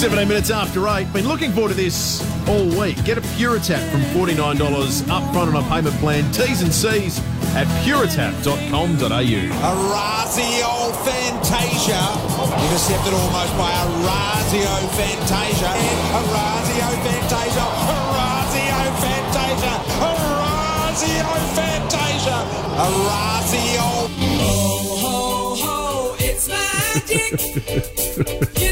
17 minutes after 8. Been looking forward to this all week. Get a Puritap from $49 up front on a payment plan. T's and C's at puritap.com.au. Orazio Fantasia. Intercepted almost by Orazio Fantasia. And Orazio Fantasia. Orazio Fantasia. Orazio Fantasia. Orazio. Ho, ho, ho, it's magic.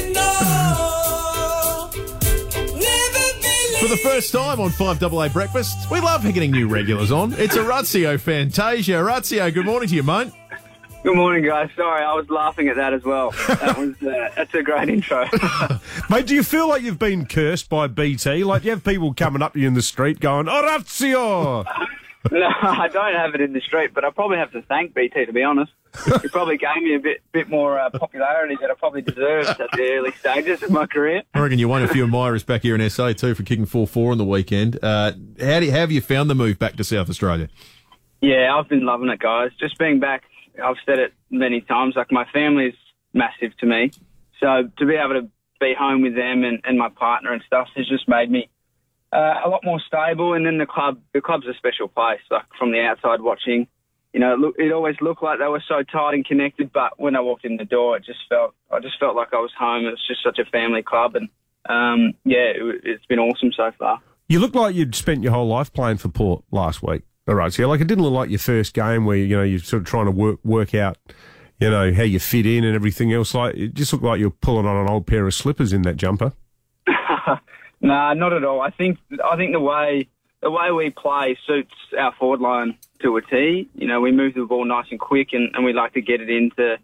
the first time on 5AA Breakfast, we love getting new regulars on. It's Orazio Fantasia. Orazio, good morning to you, mate. Good morning, guys. Sorry, I was laughing at that as well. That was uh, that's a great intro. Mate, do you feel like you've been cursed by BT? Like, you have people coming up to you in the street going, Orazio! no, I don't have it in the street, but I probably have to thank BT to be honest. It probably gave me a bit bit more uh, popularity that I probably deserved at the early stages of my career. I reckon you won a few admirers back here in SA too for kicking 4 4 on the weekend. Uh, how, do you, how have you found the move back to South Australia? Yeah, I've been loving it, guys. Just being back, I've said it many times. Like my family's massive to me, so to be able to be home with them and, and my partner and stuff has just made me uh, a lot more stable. And then the club, the club's a special place. Like from the outside watching, you know, it, look, it always looked like they were so tight and connected, but when I walked in the door, it just felt, I just felt like I was home. It's just such a family club, and um, yeah, it, it's been awesome so far. You look like you'd spent your whole life playing for Port last week. Orazio. Like, it didn't look like your first game where, you know, you're sort of trying to work, work out, you know, how you fit in and everything else. Like, it just looked like you're pulling on an old pair of slippers in that jumper. Nah, not at all. I think I think the way the way we play suits our forward line to a T. You know, we move the ball nice and quick, and, and we like to get it into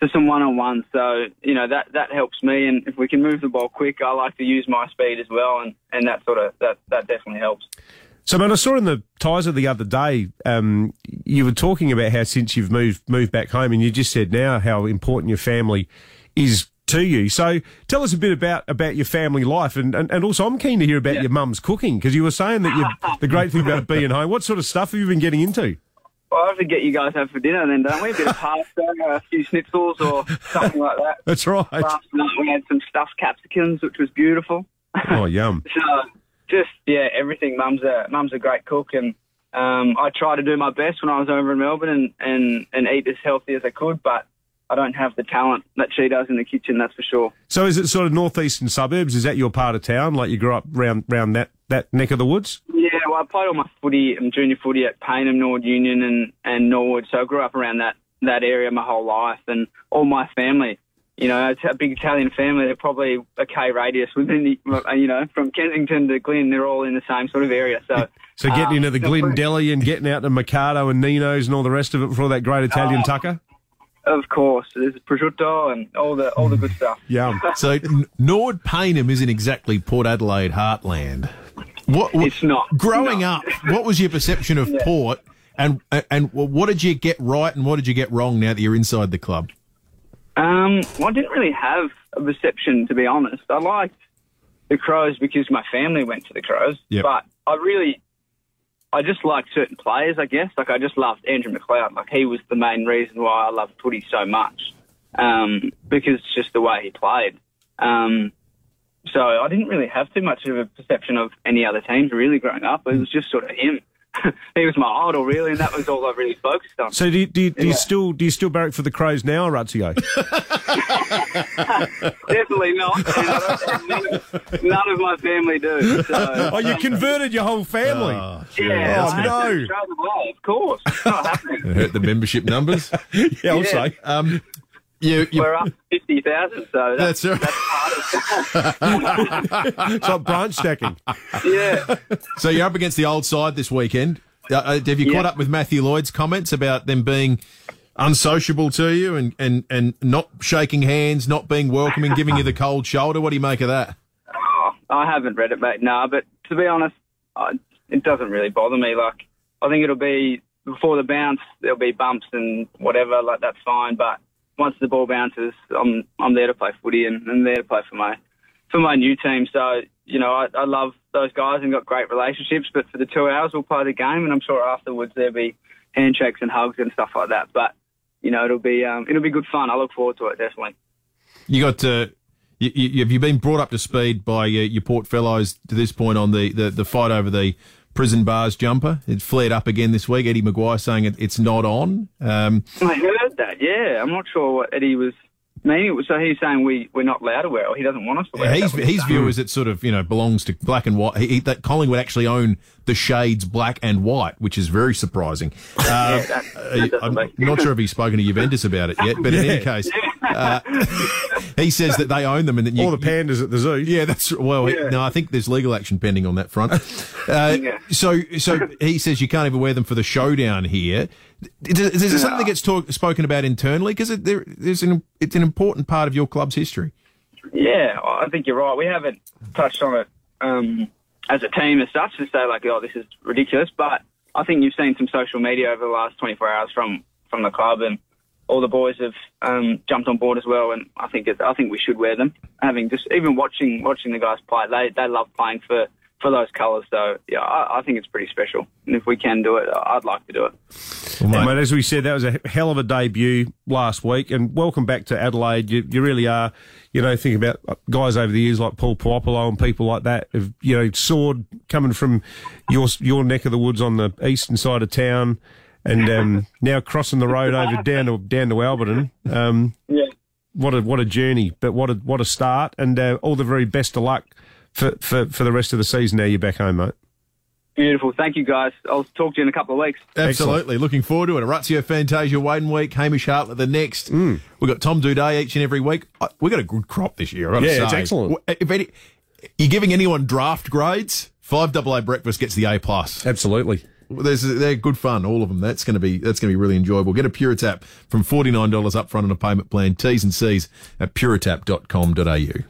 to some one on one. So you know that that helps me, and if we can move the ball quick, I like to use my speed as well, and, and that sort of that that definitely helps. So, man, I saw in the Tizer the other day, um, you were talking about how since you've moved moved back home, and you just said now how important your family is to you. So, tell us a bit about about your family life, and and, and also I'm keen to hear about your mum's cooking because you were saying that you the great thing about being home. What sort of stuff have you been getting into? Well, I have to get you guys out for dinner then, don't we? A bit of pasta, a few schnitzels or something like that. That's right. Last night we had some stuffed capsicums, which was beautiful. Oh, yum. So just yeah, everything. Mum's a mum's a great cook, and um, I try to do my best when I was over in Melbourne and, and, and eat as healthy as I could, but I don't have the talent that she does in the kitchen. That's for sure. So, is it sort of northeastern suburbs? Is that your part of town? Like you grew up round round that that neck of the woods? Yeah, well, I played all my footy and junior footy at Payneham, Norwood Union, and and Norwood. So I grew up around that that area my whole life, and all my family. You know, it's a big Italian family. They're probably a K radius within the, uh, you know, from Kensington to Glynde. They're all in the same sort of area. So, So getting um, into the Glen Deli and getting out to Mikado and Nino's and all the rest of it for all that great Italian Oh. tucker? Of course, there's prosciutto and all the all the good stuff. Yum. So, N- Nord Payneham isn't exactly Port Adelaide heartland. What, what- It's not. Growing No. up, what was your perception of Port, and and what did you get right and what did you get wrong now that you're inside the club? Um, well, I didn't really have a perception, to be honest. I liked the Crows because my family went to the Crows, Yep. but I really, I just liked certain players, I guess. Like, I just loved Andrew McLeod. Like, he was the main reason why I loved footy so much, um, because it's just the way he played. Um, so I didn't really have too much of a perception of any other teams really growing up. It was just sort of him. he was my idol, really, and that was all I really focused on. So do you, do you, do you Yeah. still do you still barrack for the Crows now, Orazio? Definitely not. And I don't- none, of, none of my family do. So, oh, you converted your whole family. yeah, Oh, no. to show the way, of course. Not happening. It hurt the membership numbers. yeah, I'll yeah. say. Um, you, you, We're up fifty thousand, so that's, that's right. It's like branch stacking. yeah. So you're up against the old side this weekend. Uh, uh, have you Yeah. caught up with Matthew Lloyd's comments about them being unsociable to you and, and, and not shaking hands, not being welcoming, giving you the cold shoulder? What do you make of that? Oh, I haven't read it, mate. No, but to be honest, I, it doesn't really bother me. Like, I think it'll be before the bounce, there'll be bumps and whatever. Like, that's fine. But once the ball bounces, I'm I'm there to play footy and, and there to play for my for my new team. So you know, I, I love those guys and got great relationships. But for the two hours, we'll play the game, and I'm sure afterwards there'll be handshakes and hugs and stuff like that. But you know, it'll be um, it'll be good fun. I look forward to it definitely. You got uh, You, you, have you been brought up to speed by uh, your Port fellows to this point on the, the, the fight over the prison bars jumper? It flared up again this week. Eddie McGuire saying it, it's not on. Um, I heard that. Yeah, I'm not sure what Eddie was meaning. So he's saying we we're not allowed to wear, it, or he doesn't want us to wear. his it. his view is it sort of you know belongs to black and white. He, that Collingwood actually own the shades black and white, which is very surprising. Uh, Yeah, that- that uh, I'm make- not sure if he's spoken to Juventus about it yet, but in any case, uh, he says that they own them and that you, All the pandas at the zoo. Yeah, that's well. Yeah. No, I think there's legal action pending on that front. Uh, Yeah. So, so he says you can't even wear them for the showdown here. Is, is there something that gets talk, spoken about internally? Because it, there, there's an it's an important part of your club's history. Yeah, I think you're right. We haven't touched on it um, as a team as such to say like, oh, this is ridiculous. But I think you've seen some social media over the last 24 hours from from the club, and all the boys have um, jumped on board as well. And I think it, I think we should wear them. Having just even watching watching the guys play, they they love playing for. For those colours, so yeah, I, I think it's pretty special. And if we can do it, I'd like to do it. Well, mate, as we said, that was a hell of a debut last week, and welcome back to Adelaide. You, you really are. You know, think about guys over the years like Paul Puopolo and people like that. Have, you know, soared coming from your your neck of the woods on the eastern side of town, and um, now crossing the road over down to down to Alberton. Um, Yeah. what a what a journey, but what a what a start, and uh, all the very best of luck for, for for the rest of the season. Now you're back home, mate. Beautiful. Thank you, guys. I'll talk to you in a couple of weeks. Absolutely, looking forward to it. Orazio Fantasia, Waden week, Hamish Hartlett the next. Mm. We've got Tom Doedee each and every week. We've got a good crop this year. I've got to Yeah, it's excellent. If any, you're giving anyone draft grades, five double A breakfast gets the A plus. Absolutely. There's, they're good fun, all of them. That's going to be that's going to be really enjoyable. Get a Puritap from forty nine dollars upfront on a payment plan. T's and C's at puritap.com.au.